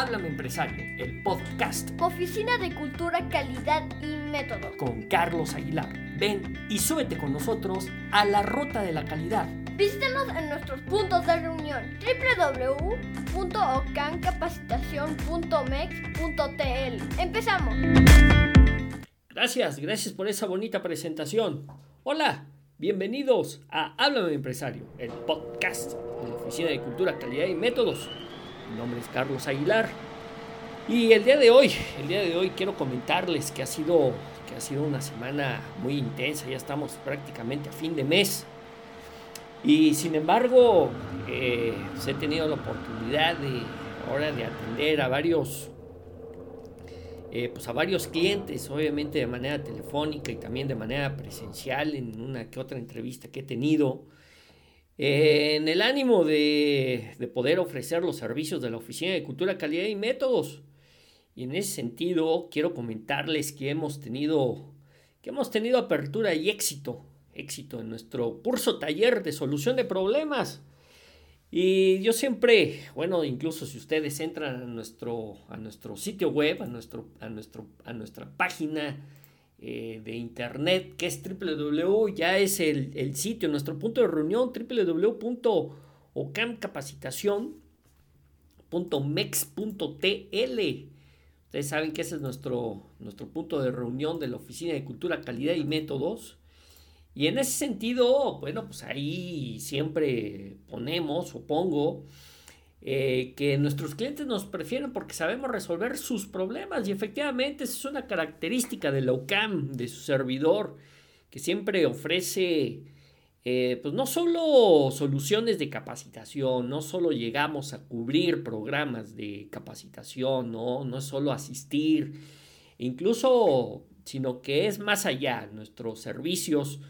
Háblame Empresario, el podcast. Oficina de Cultura, Calidad y Método. Con Carlos Aguilar. Ven y súbete con nosotros a la ruta de la calidad. Visítanos en nuestros puntos de reunión www.ocancapacitacion.mex.tl. Empezamos. Gracias, gracias por esa bonita presentación. Hola, bienvenidos a Háblame Empresario, el podcast de la Oficina de Cultura, Calidad y Métodos. Mi nombre es Carlos Aguilar. Y el día de hoy, el día de hoy quiero comentarles que ha sido, que ha sido una semana muy intensa, ya estamos prácticamente a fin de mes. Y sin embargo, eh, he tenido la oportunidad de ahora de atender a varios, eh, pues a varios clientes, obviamente de manera telefónica y también de manera presencial en una que otra entrevista que he tenido en el ánimo de, poder ofrecer los servicios de la Oficina de Cultura, Calidad y Métodos. Y en ese sentido quiero comentarles que hemos tenido, que hemos tenido apertura y éxito, éxito en nuestro curso taller de solución de problemas. Y yo siempre, bueno, incluso si ustedes entran a nuestro, a nuestro sitio web, a, nuestro, a, nuestro, a nuestra página eh, de internet que es www, ya es el, sitio, nuestro punto de reunión www.ocamcapacitación.mex.tl. Ustedes saben que ese es nuestro, nuestro punto de reunión de la Oficina de Cultura, Calidad y Métodos. Y en ese sentido, bueno, pues ahí siempre ponemos o pongo eh, que nuestros clientes nos prefieren porque sabemos resolver sus problemas. Y efectivamente esa es una característica de la UCAM, de su servidor, que siempre ofrece eh, pues no solo soluciones de capacitación, no solo llegamos a cubrir programas de capacitación, no, no es solo asistir, incluso, sino que es más allá, nuestros servicios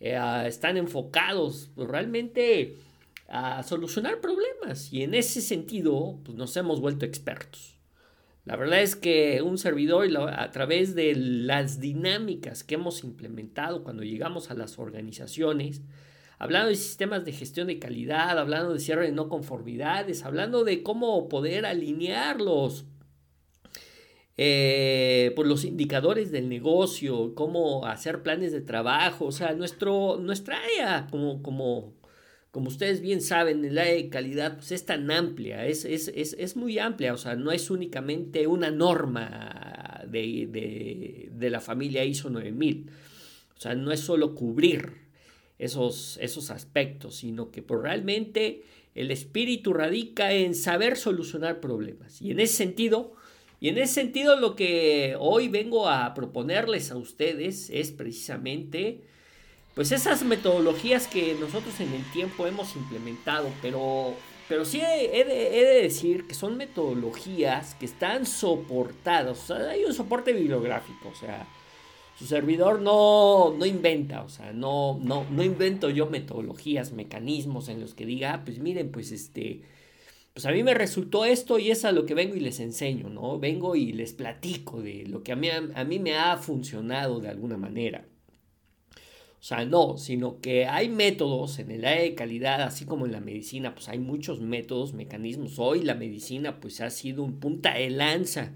eh, están enfocados pues, realmente a solucionar problemas y en ese sentido pues nos hemos vuelto expertos. La verdad es que un servidor a través de las dinámicas que hemos implementado cuando llegamos a las organizaciones, hablando de sistemas de gestión de calidad, hablando de cierre de no conformidades, hablando de cómo poder alinear los, eh, pues los indicadores del negocio, cómo hacer planes de trabajo, o sea, nuestro, nuestra área como, como, como ustedes bien saben, el área de calidad pues, es tan amplia, es, es, muy amplia, o sea, no es únicamente una norma de, la familia ISO 9000, o sea, no es solo cubrir esos, esos aspectos, sino que pues, realmente el espíritu radica en saber solucionar problemas. Y en ese sentido, y en ese sentido lo que hoy vengo a proponerles a ustedes es precisamente pues esas metodologías que nosotros en el tiempo hemos implementado, pero, pero sí he de, decir que son metodologías que están soportadas, hay un soporte bibliográfico, o sea, su servidor no, no inventa, o sea, no, no, no invento yo metodologías, mecanismos en los que diga, ah, pues miren, pues este, pues a mí me resultó esto y es a lo que vengo y les enseño, ¿no? Vengo y les platico de lo que a mí, a mí me ha funcionado de alguna manera. O sea, no, sino que hay métodos en el área de calidad, así como en la medicina, pues hay muchos métodos, mecanismos. Hoy la medicina pues ha sido un punta de lanza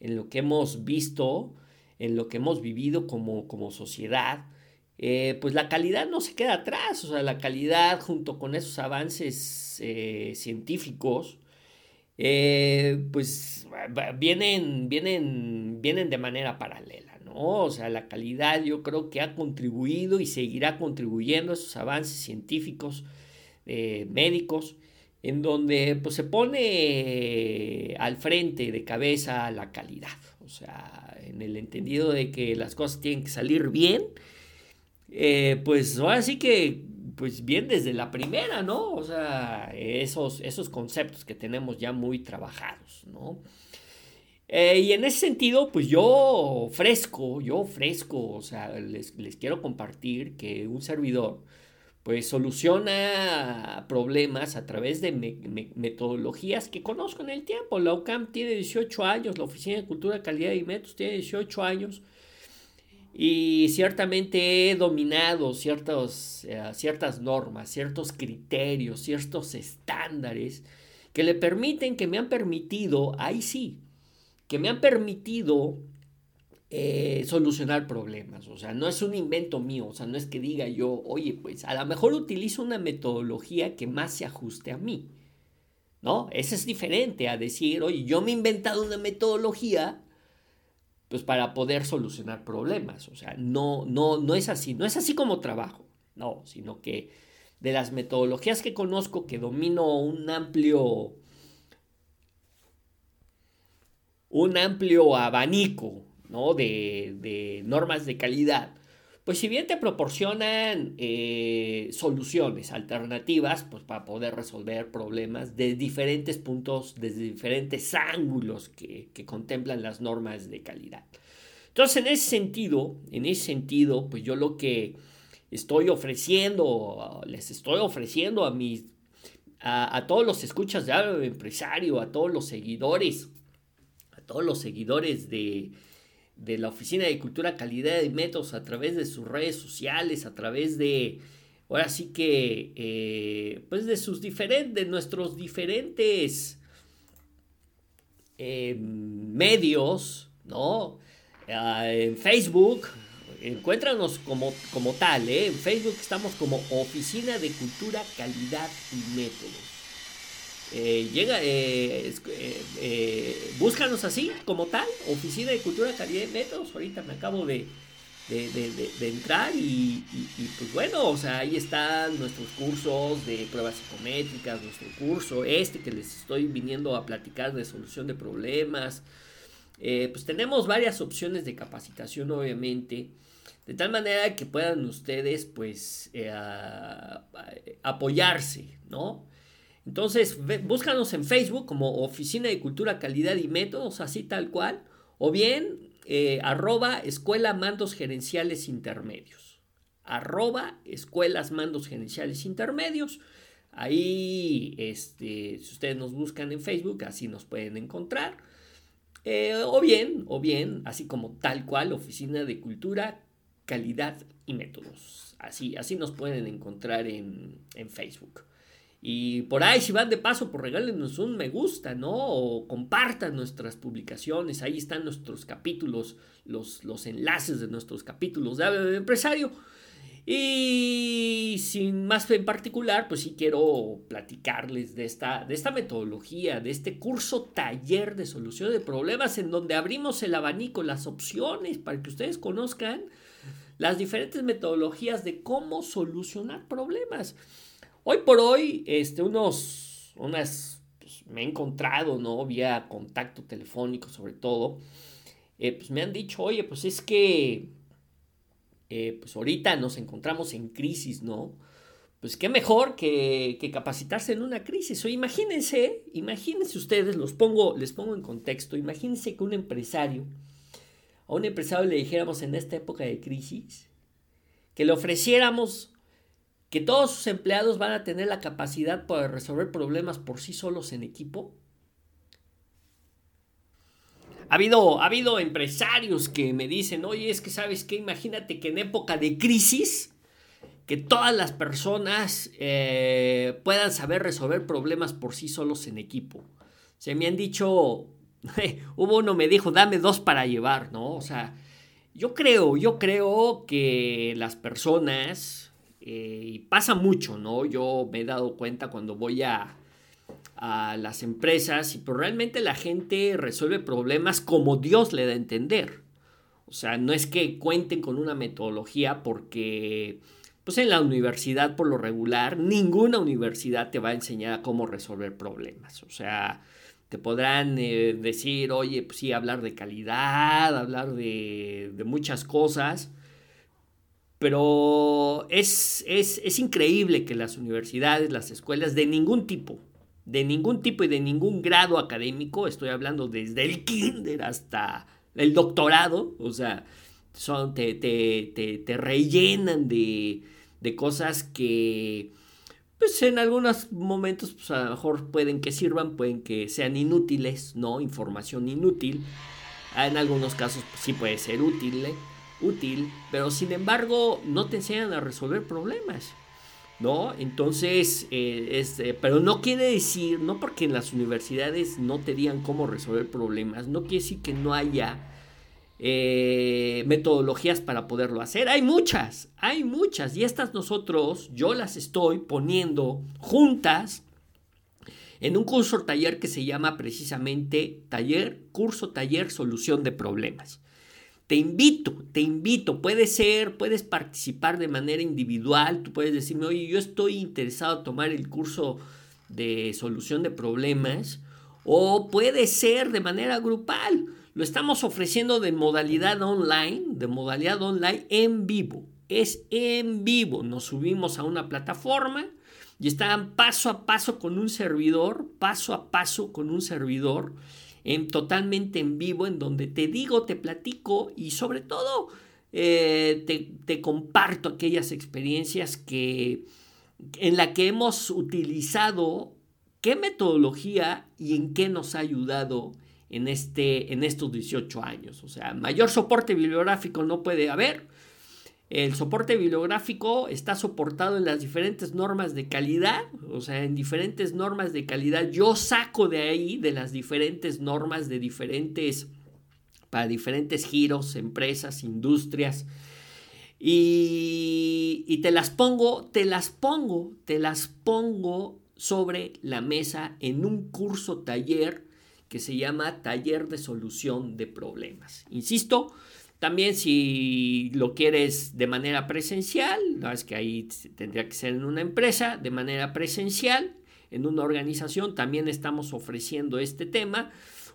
en lo que hemos visto, en lo que hemos vivido como, como sociedad. Eh, pues la calidad no se queda atrás, o sea, la calidad junto con esos avances eh, científicos, eh, pues vienen, vienen, vienen de manera paralela. O sea, la calidad yo creo que ha contribuido y seguirá contribuyendo a esos avances científicos, eh, médicos, en donde pues, se pone al frente de cabeza la calidad. O sea, en el entendido de que las cosas tienen que salir bien, eh, pues ahora sí que pues bien desde la primera, ¿no? O sea, esos, esos conceptos que tenemos ya muy trabajados, ¿no? Eh, y en ese sentido, pues yo ofrezco, yo ofrezco, o sea, les, quiero compartir que un servidor, pues soluciona problemas a través de metodologías que conozco en el tiempo. La UCAM tiene 18 años, la Oficina de Cultura, Calidad y Métodos tiene 18 años. Y ciertamente he dominado ciertos, eh, ciertas normas, ciertos criterios, ciertos estándares que le permiten, que me han permitido, ahí sí, que me han permitido eh, solucionar problemas. O sea, no es un invento mío, o sea, no es que diga yo, oye, pues a lo mejor utilizo una metodología que más se ajuste a mí. ¿No? Eso es diferente a decir, oye, yo me he inventado una metodología pues para poder solucionar problemas. O sea, no, no, no es así, no es así como trabajo, no, sino que de las metodologías que conozco, que domino un amplio, un amplio abanico ¿no? de, de normas de calidad, pues si bien te proporcionan eh, soluciones alternativas, pues para poder resolver problemas de diferentes puntos, desde diferentes ángulos que, que, contemplan las normas de calidad. Entonces, en ese sentido, en ese sentido, pues yo lo que estoy ofreciendo, les estoy ofreciendo a mis, a, a todos los escuchas de empresario, a todos los seguidores, todos los seguidores de, de la Oficina de Cultura, Calidad y Métodos a través de sus redes sociales, a través de, ahora sí que, eh, pues de sus diferentes, nuestros diferentes eh, medios, ¿no? Ah, en Facebook, encuéntranos como, como tal, ¿eh? En Facebook estamos como Oficina de Cultura, Calidad y Métodos. Eh, llega, eh, eh, búscanos así, como tal, Oficina de Cultura, Calidad y Métodos. Ahorita me acabo de, de, entrar y, pues bueno, o sea, ahí están nuestros cursos de pruebas psicométricas, nuestro curso, este que les estoy viniendo a platicar de solución de problemas. pues tenemos varias opciones de capacitación, obviamente. De tal manera que puedan ustedes, pues, apoyarse, ¿no? Entonces, búscanos en Facebook como Oficina de Cultura, Calidad y Métodos, así tal cual, o bien eh, arroba Escuela Mandos Gerenciales Intermedios. Arroba Escuelas Mandos Gerenciales Intermedios. Ahí, este, si ustedes nos buscan en Facebook, así nos pueden encontrar. Eh, o bien, o bien, así como tal cual, Oficina de Cultura, Calidad y Métodos. Así, así nos pueden encontrar en, en Facebook. Y por ahí, si van de paso, pues regálenos un me gusta, ¿no? O compartan nuestras publicaciones. Ahí están nuestros capítulos, los, los enlaces de nuestros capítulos de empresario. Y sin más en particular, pues sí quiero platicarles de esta, de esta metodología, de este curso taller de solución de problemas en donde abrimos el abanico, las opciones para que ustedes conozcan las diferentes metodologías de cómo solucionar problemas. Hoy por hoy, este, unos, unas, pues, me he encontrado, ¿no? Vía contacto telefónico sobre todo, eh, pues me han dicho, oye, pues es que, eh, pues ahorita nos encontramos en crisis, ¿no? Pues qué mejor que, que capacitarse en una crisis. O imagínense, imagínense ustedes, los pongo, les pongo en contexto, imagínense que un empresario, a un empresario le dijéramos en esta época de crisis, que le ofreciéramos que todos sus empleados van a tener la capacidad para resolver problemas por sí solos en equipo. Ha habido, ha habido empresarios que me dicen, oye, es que sabes qué, imagínate que en época de crisis, que todas las personas eh, puedan saber resolver problemas por sí solos en equipo. Se me han dicho, hubo uno me dijo, dame dos para llevar, ¿no? O sea, yo creo, yo creo que las personas, eh, y pasa mucho, ¿no? Yo me he dado cuenta cuando voy a, a las empresas y pues realmente la gente resuelve problemas como Dios le da a entender. O sea, no es que cuenten con una metodología porque pues en la universidad por lo regular ninguna universidad te va a enseñar cómo resolver problemas. O sea, te podrán eh, decir, oye, pues sí, hablar de calidad, hablar de muchas cosas, pero es, es, es, increíble que las universidades, las escuelas de ningún tipo, de ningún tipo y de ningún grado académico, estoy hablando desde el kinder hasta el doctorado, o sea, son, te, te, te, te rellenan de, de, cosas que, pues en algunos momentos, pues a lo mejor pueden que sirvan, pueden que sean inútiles, ¿no? Información inútil. En algunos casos, pues, sí puede ser útil, ¿eh? Útil, pero sin embargo no te enseñan a resolver problemas. ¿no? Entonces, este, pero no quiere decir, no porque en las universidades no te digan cómo resolver problemas, no quiere decir que no haya eh, metodologías para poderlo hacer. Hay muchas, hay muchas, y estas nosotros, yo las estoy poniendo juntas en un curso taller que se llama precisamente taller, curso taller solución de problemas. Te invito, te invito, puede ser, puedes participar de manera individual, tú puedes decirme, oye, yo estoy interesado en tomar el curso de solución de problemas, o puede ser de manera grupal. Lo estamos ofreciendo de modalidad online, de modalidad online en vivo. Es en vivo. Nos subimos a una plataforma y están paso a paso con un servidor, paso a paso con un servidor en, totalmente en vivo, en donde te digo, te platico y sobre todo eh, te, comparto aquellas experiencias que, en la que hemos utilizado qué metodología y en qué nos ha ayudado en, este, en estos 18 años. O sea, mayor soporte bibliográfico no puede haber. El soporte bibliográfico está soportado en las diferentes normas de calidad, o sea, en diferentes normas de calidad. Yo saco de ahí, de las diferentes normas de diferentes, para diferentes giros, empresas, industrias, y, te las pongo, te las pongo, te las pongo sobre la mesa en un curso taller que se llama Taller de Solución de Problemas. Insisto, también si lo quieres de manera presencial, la es que ahí tendría que ser en una empresa, de manera presencial, en una organización, también estamos ofreciendo este tema,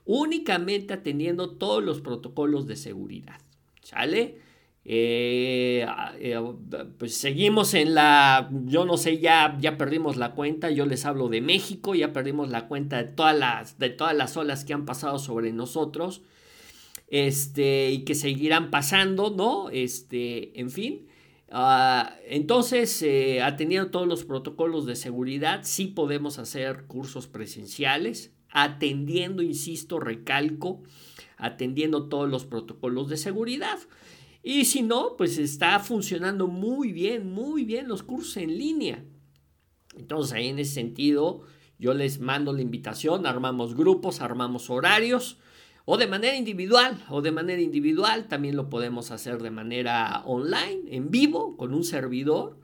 únicamente atendiendo todos los protocolos de seguridad. ¿Sale? Eh, eh, pues seguimos en la, yo no sé, ya, ya perdimos la cuenta, yo les hablo de México, ya perdimos la cuenta de todas las, de todas las olas que han pasado sobre nosotros este, y que seguirán pasando, ¿no? Este, en fin. Ah, entonces, eh, atendiendo todos los protocolos de seguridad, sí podemos hacer cursos presenciales, atendiendo, insisto, recalco, atendiendo todos los protocolos de seguridad. Y si no, pues está funcionando muy bien, muy bien los cursos en línea. Entonces, ahí en ese sentido, yo les mando la invitación, armamos grupos, armamos horarios o de manera individual, o de manera individual, también lo podemos hacer de manera online, en vivo, con un servidor.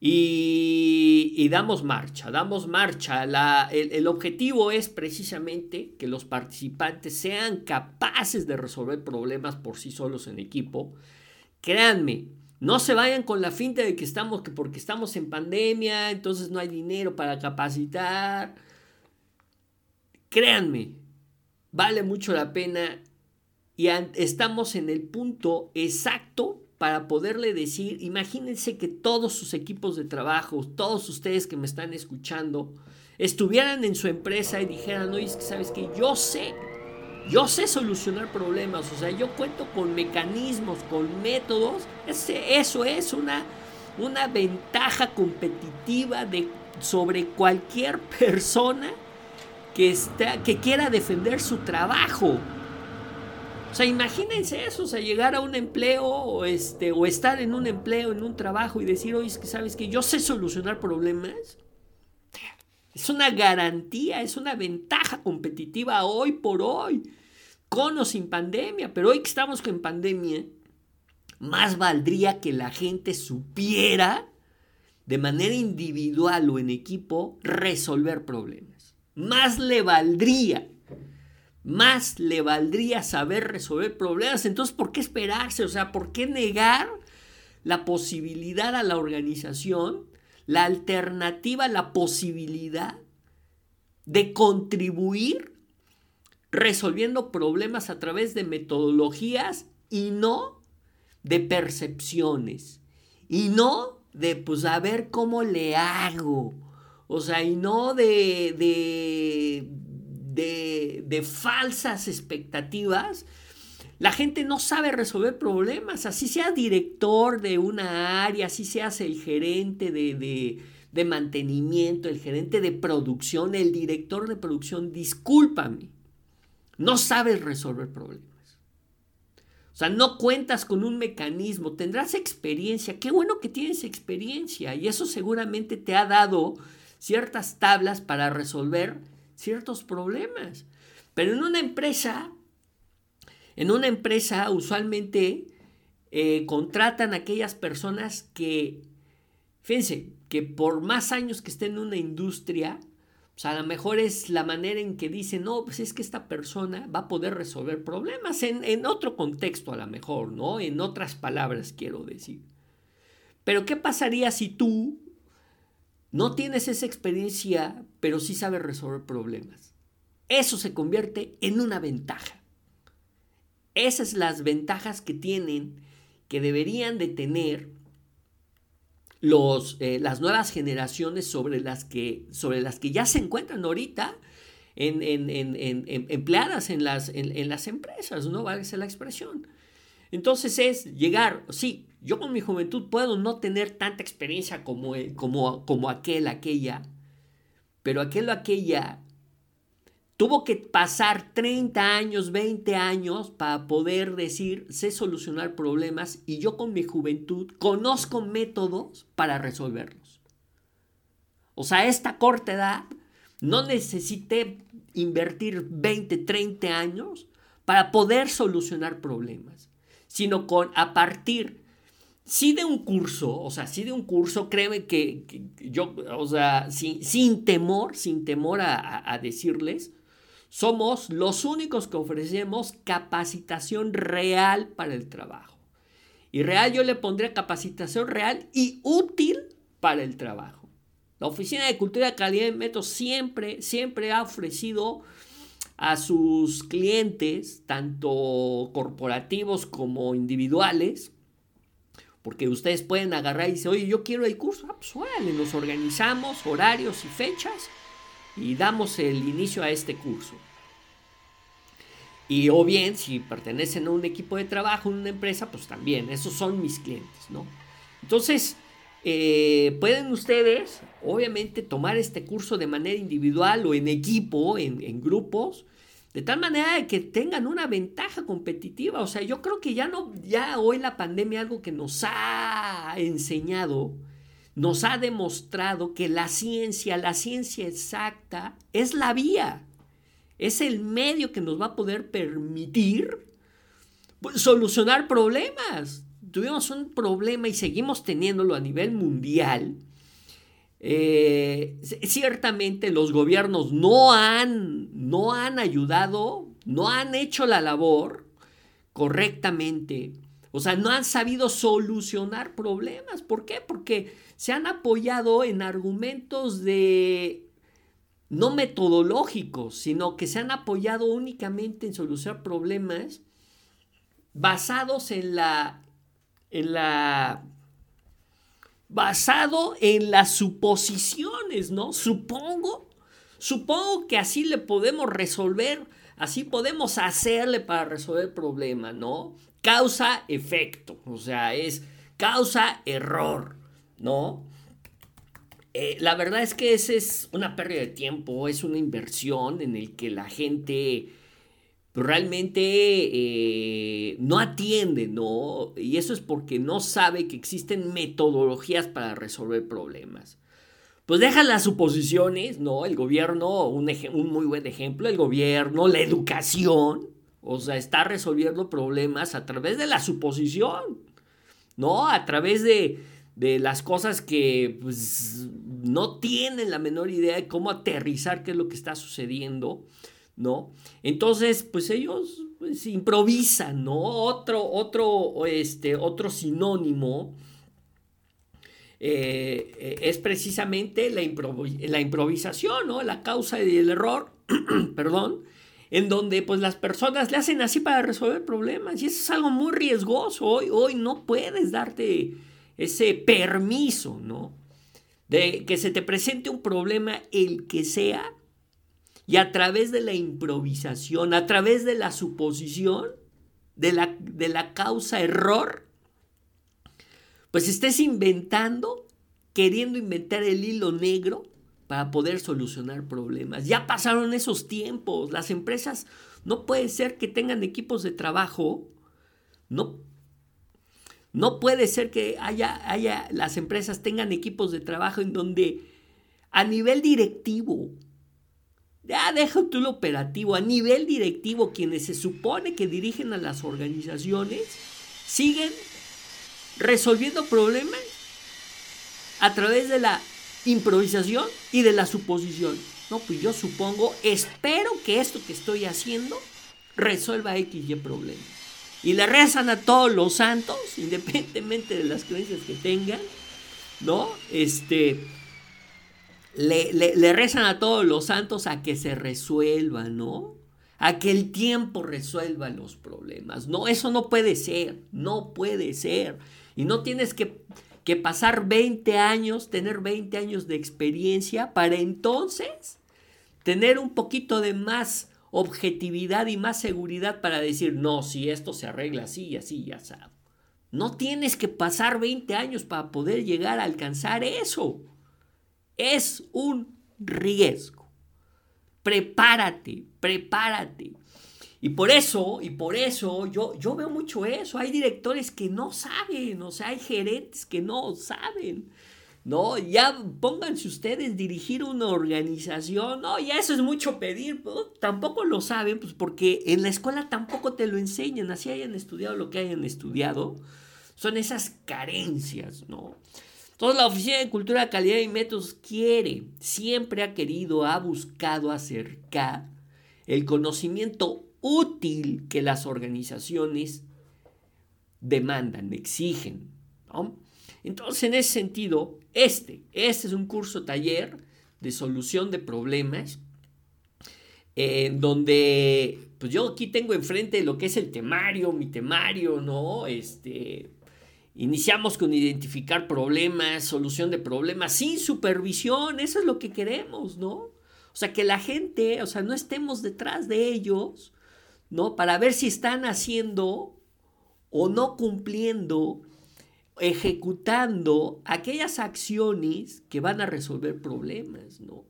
Y, damos marcha, damos marcha. el, el, objetivo es precisamente que los participantes sean capaces de resolver problemas por sí solos en equipo. Créanme, no se vayan con la finta de que estamos, que porque estamos en pandemia, entonces no hay dinero para capacitar. Créanme, vale mucho la pena y estamos en el punto exacto para poderle decir, imagínense que todos sus equipos de trabajo, todos ustedes que me están escuchando, estuvieran en su empresa y dijeran, oye, es que sabes que yo sé, yo sé solucionar problemas, o sea, yo cuento con mecanismos, con métodos, eso es una, una ventaja competitiva de, sobre cualquier persona que, está, que quiera defender su trabajo. O sea, imagínense eso, o sea, llegar a un empleo o, este, o estar en un empleo, en un trabajo y decir, oye, es que sabes que yo sé solucionar problemas. Es una garantía, es una ventaja competitiva hoy por hoy, con o sin pandemia, pero hoy que estamos con pandemia, más valdría que la gente supiera de manera individual o en equipo resolver problemas más le valdría, más le valdría saber resolver problemas. Entonces, ¿por qué esperarse? O sea, ¿por qué negar la posibilidad a la organización, la alternativa, la posibilidad de contribuir resolviendo problemas a través de metodologías y no de percepciones y no de pues a ver cómo le hago o sea, y no de, de, de, falsas expectativas. La gente no sabe resolver problemas, así sea director de una área, así seas el gerente de, de, mantenimiento, el gerente de producción, el director de producción, discúlpame, no sabes resolver problemas. O sea, no cuentas con un mecanismo, tendrás experiencia. Qué bueno que tienes experiencia y eso seguramente te ha dado ciertas tablas para resolver ciertos problemas. Pero en una empresa, en una empresa usualmente eh, contratan a aquellas personas que, fíjense, que por más años que estén en una industria, sea, a lo mejor es la manera en que dicen, no, pues es que esta persona va a poder resolver problemas en, en otro contexto a lo mejor, ¿no? En otras palabras quiero decir. Pero ¿qué pasaría si tú no tienes esa experiencia, pero sí sabes resolver problemas? Eso se convierte en una ventaja. Esas son las ventajas que tienen, que deberían de tener los, eh, las nuevas generaciones sobre las, que, sobre las que ya se encuentran ahorita en, empleadas en las, en, las empresas, ¿no? ser la expresión. Entonces es llegar, sí, yo con mi juventud puedo no tener tanta experiencia como, como, como aquel, aquella, pero aquel o aquella Tuvo que pasar 30 años, 20 años para poder decir, sé solucionar problemas y yo con mi juventud conozco métodos para resolverlos. O sea, esta corta edad no necesité invertir 20, 30 años para poder solucionar problemas, sino con a partir sí de un curso, o sea, sí de un curso, créeme que, yo, o sea, sin, sin, temor, sin temor a decirles, somos los únicos que ofrecemos capacitación real para el trabajo. Y real yo le pondré capacitación real y útil para el trabajo. La Oficina de Cultura, Calidad y Métodos siempre, siempre ha ofrecido a sus clientes, tanto corporativos como individuales, porque ustedes pueden agarrar y decir, oye, yo quiero el curso, ah, pues nos organizamos horarios y fechas y damos el inicio a este curso. Y o bien, si pertenecen a un equipo de trabajo, una empresa, pues también, esos son mis clientes, ¿no? Entonces, eh, pueden ustedes, obviamente, tomar este curso de manera individual o en equipo, en, grupos, de tal manera que tengan una ventaja competitiva. O sea, yo creo que ya no, ya hoy la pandemia algo que nos ha enseñado nos ha demostrado que la ciencia, la ciencia exacta, es la vía, es el medio que nos va a poder permitir solucionar problemas. Tuvimos un problema y seguimos teniéndolo a nivel mundial. Eh, ciertamente los gobiernos no han, no han ayudado, no han hecho la labor correctamente. O sea, no han sabido solucionar problemas. ¿Por qué? Porque se han apoyado en argumentos de no metodológicos, sino que se han apoyado únicamente en solucionar problemas basados en la en la basado en las suposiciones, ¿no? Supongo, supongo que así le podemos resolver, así podemos hacerle para resolver el problema, ¿no? Causa efecto, o sea, es causa error. ¿no? Eh, la verdad es que esa es una pérdida de tiempo, es una inversión en el que la gente realmente eh, no atiende, ¿no? Y eso es porque no sabe que existen metodologías para resolver problemas. Pues dejan las suposiciones, ¿no? El gobierno, un, un muy buen ejemplo, el gobierno, la educación, o sea, está resolviendo problemas a través de la suposición, ¿no? A través de, de las cosas que pues, no tienen la menor idea de cómo aterrizar qué es lo que está sucediendo, ¿no? Entonces, pues ellos pues, improvisan, ¿no? Otro, otro, este, otro sinónimo eh, es precisamente la, la, improvisación, ¿no? La causa y el error, perdón, en donde pues las personas le hacen así para resolver problemas y eso es algo muy riesgoso. Hoy, hoy no puedes darte ese permiso, ¿no? De que se te presente un problema, el que sea, y a través de la improvisación, a través de la suposición, de la, de la causa error, pues estés inventando, queriendo inventar el hilo negro para poder solucionar problemas. Ya pasaron esos tiempos. Las empresas no puede ser que tengan equipos de trabajo No. No puede ser que haya, haya, las empresas tengan equipos de trabajo en donde a nivel directivo, ya deja tú lo operativo, a nivel directivo, quienes se supone que dirigen a las organizaciones, siguen resolviendo problemas a través de la improvisación y de la suposición. No, pues yo supongo, espero que esto que estoy haciendo resuelva X y problema. Y le rezan a todos los santos, independientemente de las creencias que tengan, ¿no? Este, le, le, rezan a todos los santos a que se resuelva, ¿no? A que el tiempo resuelva los problemas. No, eso no puede ser, no puede ser. Y no tienes que, que pasar 20 años, tener 20 años de experiencia para entonces tener un poquito de más objetividad y más seguridad para decir, no, si esto se arregla así y así y así. No tienes que pasar 20 años para poder llegar a alcanzar eso. Es un riesgo. Prepárate, prepárate. Y por eso, y por eso yo, yo veo mucho eso. Hay directores que no saben, o sea, hay gerentes que no saben. No, ya pónganse ustedes dirigir una organización. No, ya eso es mucho pedir. Tampoco lo saben, pues porque en la escuela tampoco te lo enseñan. Así hayan estudiado lo que hayan estudiado. Son esas carencias, ¿no? Entonces la Oficina de Cultura, Calidad y Métodos quiere, siempre ha querido, ha buscado acercar el conocimiento útil que las organizaciones demandan, exigen. Entonces, en ese sentido, este, este es un curso taller de solución de problemas, en donde, pues yo aquí tengo enfrente lo que es el temario, mi temario, ¿no? Este, iniciamos con identificar problemas, solución de problemas, sin supervisión, eso es lo que queremos, ¿no? O sea, que la gente, o sea, no estemos detrás de ellos, ¿no? Para ver si están haciendo o no cumpliendo ejecutando aquellas acciones que van a resolver problemas, ¿no?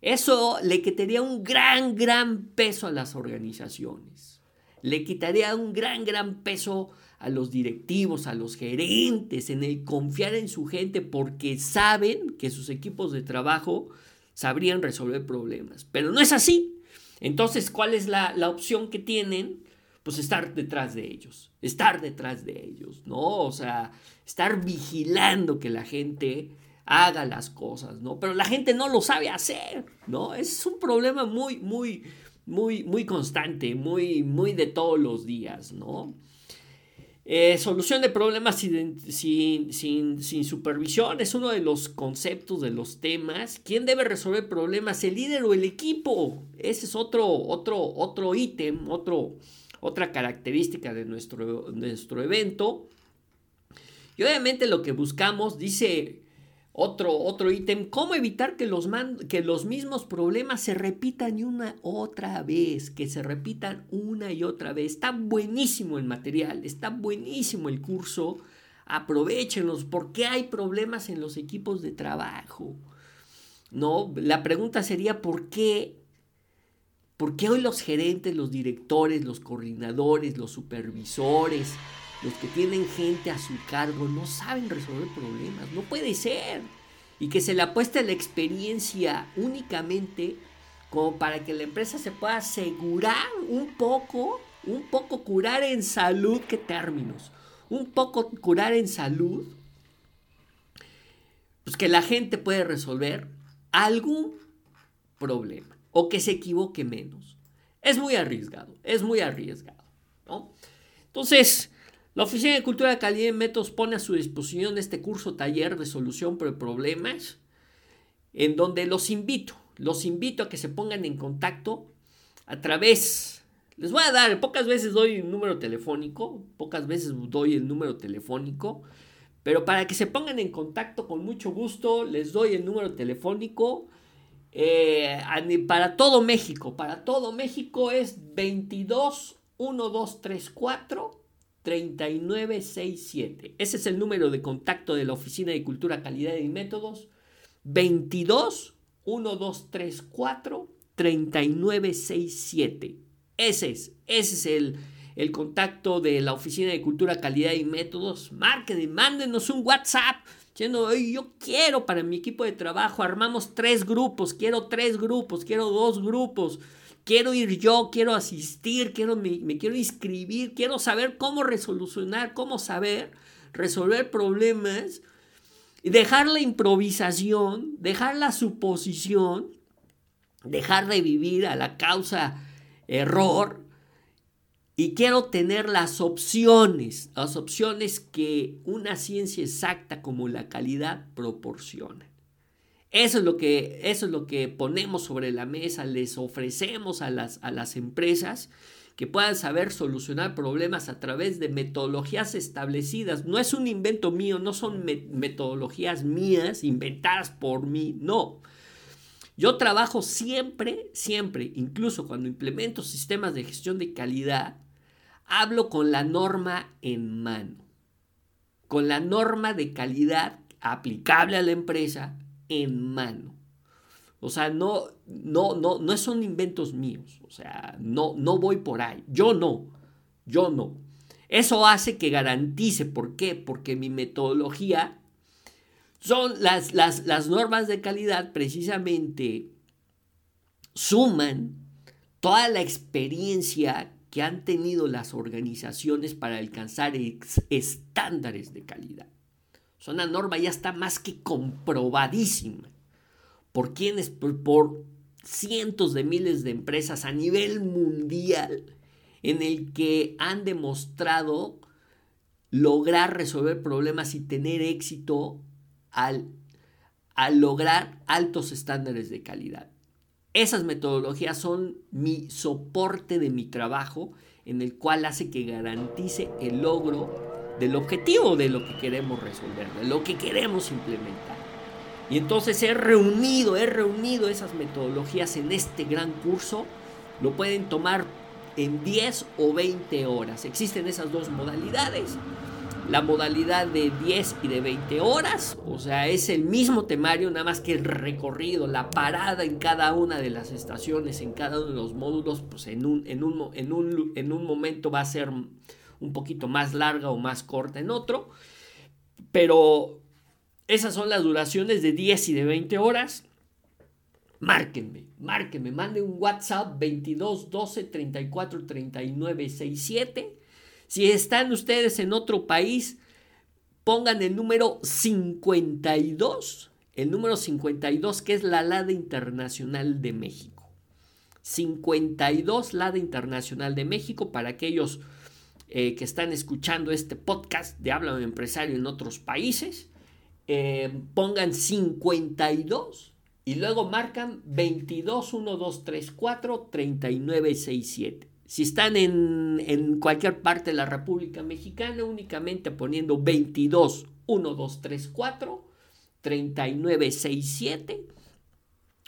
Eso le quitaría un gran, gran peso a las organizaciones. Le quitaría un gran, gran peso a los directivos, a los gerentes, en el confiar en su gente porque saben que sus equipos de trabajo sabrían resolver problemas. Pero no es así. Entonces, ¿cuál es la, la opción que tienen? pues estar detrás de ellos, estar detrás de ellos, ¿no? O sea, estar vigilando que la gente haga las cosas, ¿no? Pero la gente no lo sabe hacer, ¿no? Es un problema muy, muy, muy, muy constante, muy, muy de todos los días, ¿no? Eh, solución de problemas sin, sin, sin, sin, supervisión es uno de los conceptos, de los temas. ¿Quién debe resolver problemas? ¿El líder o el equipo? Ese es otro, otro, otro ítem, otro, otra característica de nuestro, nuestro evento. Y obviamente lo que buscamos, dice otro, otro ítem, cómo evitar que los, que los mismos problemas se repitan una otra vez, que se repitan una y otra vez. Está buenísimo el material, está buenísimo el curso. Aprovechenlos, porque hay problemas en los equipos de trabajo. ¿No? La pregunta sería ¿por qué ¿Por qué hoy los gerentes, los directores, los coordinadores, los supervisores, los que tienen gente a su cargo, no saben resolver problemas? No puede ser. Y que se le apueste la experiencia únicamente como para que la empresa se pueda asegurar un poco, un poco curar en salud, ¿qué términos? Un poco curar en salud, pues que la gente puede resolver algún problema o que se equivoque menos. Es muy arriesgado, es muy arriesgado. ¿no? Entonces, la Oficina de Cultura de Calidad y Métodos pone a su disposición este curso taller de solución de problemas, en donde los invito, los invito a que se pongan en contacto a través, les voy a dar, pocas veces doy un número telefónico, pocas veces doy el número telefónico, pero para que se pongan en contacto con mucho gusto, les doy el número telefónico eh, para todo México, para todo México es 22 1234 3967. Ese es el número de contacto de la Oficina de Cultura, Calidad y Métodos. 22 1234 3967. Ese es, ese es el, el contacto de la Oficina de Cultura, Calidad y Métodos. Marquen, mándenos un WhatsApp diciendo, yo quiero para mi equipo de trabajo, armamos tres grupos, quiero tres grupos, quiero dos grupos, quiero ir yo, quiero asistir, quiero, me, me quiero inscribir, quiero saber cómo resolucionar, cómo saber resolver problemas, dejar la improvisación, dejar la suposición, dejar de vivir a la causa error y quiero tener las opciones, las opciones que una ciencia exacta como la calidad proporciona. Eso es lo que, eso es lo que ponemos sobre la mesa, les ofrecemos a las, a las empresas que puedan saber solucionar problemas a través de metodologías establecidas. No es un invento mío, no son metodologías mías inventadas por mí, no. Yo trabajo siempre, siempre, incluso cuando implemento sistemas de gestión de calidad, hablo con la norma en mano, con la norma de calidad aplicable a la empresa en mano. O sea, no, no, no, no son inventos míos. O sea, no, no voy por ahí. Yo no. Yo no. Eso hace que garantice. ¿Por qué? Porque mi metodología son las, las, las normas de calidad precisamente suman toda la experiencia que han tenido las organizaciones para alcanzar estándares de calidad. Una norma ya está más que comprobadísima por quienes, por, por cientos de miles de empresas a nivel mundial en el que han demostrado lograr resolver problemas y tener éxito al, lograr altos estándares de calidad. Esas metodologías son mi soporte de mi trabajo en el cual hace que garantice el logro del objetivo de lo que queremos resolver, de lo que queremos implementar. Y entonces he reunido, he reunido esas metodologías en este gran curso. Lo pueden tomar en 10 o 20 horas. Existen esas dos modalidades la modalidad de 10 y de 20 horas, o sea, es el mismo temario, nada más que el recorrido, la parada en cada una de las estaciones, en cada uno de los módulos, pues en un, en un, en un, en un momento va a ser un poquito más larga o más corta en otro, pero esas son las duraciones de 10 y de 20 horas. Márquenme, márquenme, mande un WhatsApp 22 12 34 39 67 si están ustedes en otro país, pongan el número 52, el número 52 que es la LADA Internacional de México. 52 LADA Internacional de México para aquellos eh, que están escuchando este podcast de Habla de Empresario en otros países. Eh, pongan 52 y luego marcan 22 1 2 3 4 39 6 7. Si están en, cualquier parte de la República Mexicana, únicamente poniendo 22 1 2 3 4 39 6 7.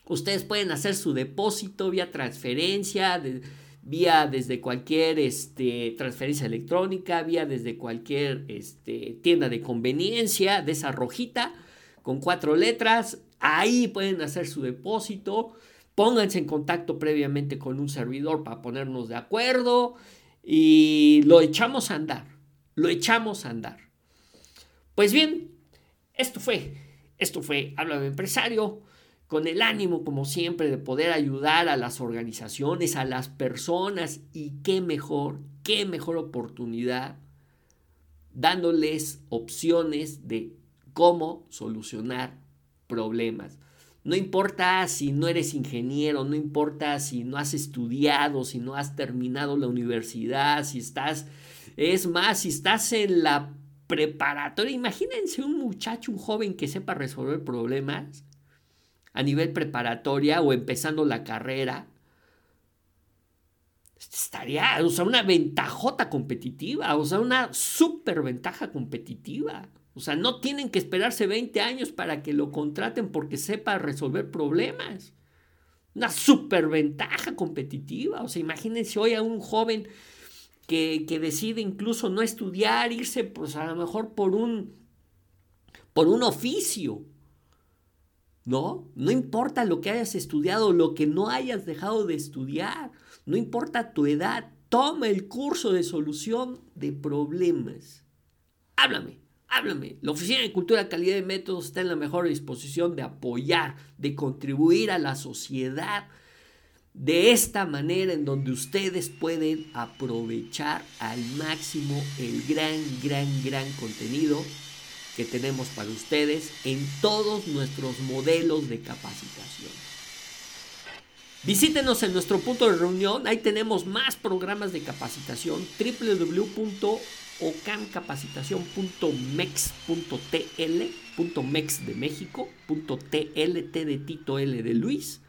Ustedes pueden hacer su depósito vía transferencia, vía desde cualquier este, transferencia electrónica, vía desde cualquier este, tienda de conveniencia de esa rojita con cuatro letras. Ahí pueden hacer su depósito. Pónganse en contacto previamente con un servidor para ponernos de acuerdo y lo echamos a andar. Lo echamos a andar. Pues bien, esto fue, esto fue Habla de Empresario, con el ánimo, como siempre, de poder ayudar a las organizaciones, a las personas y qué mejor, qué mejor oportunidad dándoles opciones de cómo solucionar problemas. No importa si no eres ingeniero, no importa si no has estudiado, si no has terminado la universidad, si estás, es más, si estás en la preparatoria, imagínense un muchacho, un joven que sepa resolver problemas a nivel preparatoria o empezando la carrera. Estaría, o sea, una ventajota competitiva, o sea, una super ventaja competitiva. O sea, no tienen que esperarse 20 años para que lo contraten porque sepa resolver problemas. Una superventaja competitiva. O sea, imagínense hoy a un joven que, decide incluso no estudiar, irse pues a lo mejor por un, por un oficio. ¿No? No importa lo que hayas estudiado, lo que no hayas dejado de estudiar. No importa tu edad. Toma el curso de solución de problemas. Háblame, háblame. La Oficina de Cultura, Calidad y Métodos está en la mejor disposición de apoyar, de contribuir a la sociedad de esta manera en donde ustedes pueden aprovechar al máximo el gran, gran, gran contenido que tenemos para ustedes en todos nuestros modelos de capacitación. Visítenos en nuestro punto de reunión, ahí tenemos más programas de capacitación www.ocancapacitación.mex.tl.mex de México, .tl, de Tito, L de Luis.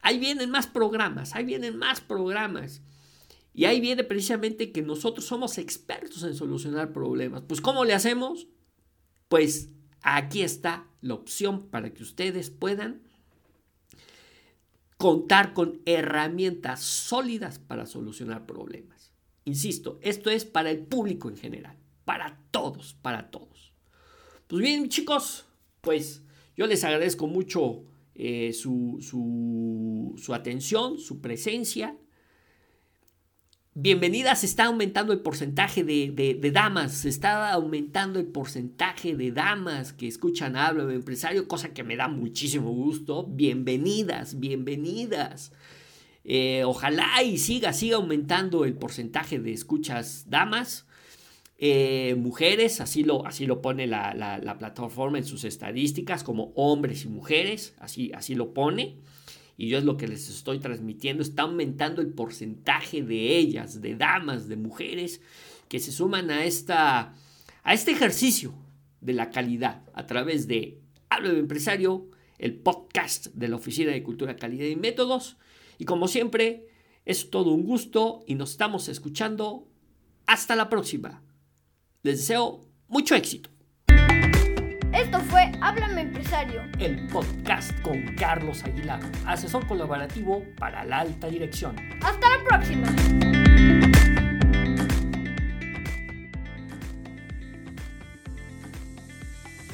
Ahí vienen más programas, ahí vienen más programas. Y ahí viene precisamente que nosotros somos expertos en solucionar problemas. Pues ¿cómo le hacemos? Pues aquí está la opción para que ustedes puedan contar con herramientas sólidas para solucionar problemas. Insisto, esto es para el público en general, para todos, para todos. Pues bien, chicos, pues yo les agradezco mucho eh, su, su, su atención, su presencia. Bienvenidas, está aumentando el porcentaje de, damas, se está aumentando el porcentaje de damas que escuchan Hablo de Empresario, cosa que me da muchísimo gusto. Bienvenidas, bienvenidas. Eh, ojalá y siga, siga aumentando el porcentaje de escuchas damas. Eh, mujeres, así lo, así lo pone la, la, plataforma en sus estadísticas, como hombres y mujeres, así, así lo pone y yo es lo que les estoy transmitiendo, está aumentando el porcentaje de ellas, de damas, de mujeres, que se suman a, esta, a este ejercicio de la calidad a través de Hablo de Empresario, el podcast de la Oficina de Cultura, Calidad y Métodos. Y como siempre, es todo un gusto y nos estamos escuchando. Hasta la próxima. Les deseo mucho éxito. Esto fue Háblame Empresario, el podcast con Carlos Aguilar, asesor colaborativo para la alta dirección. Hasta la próxima.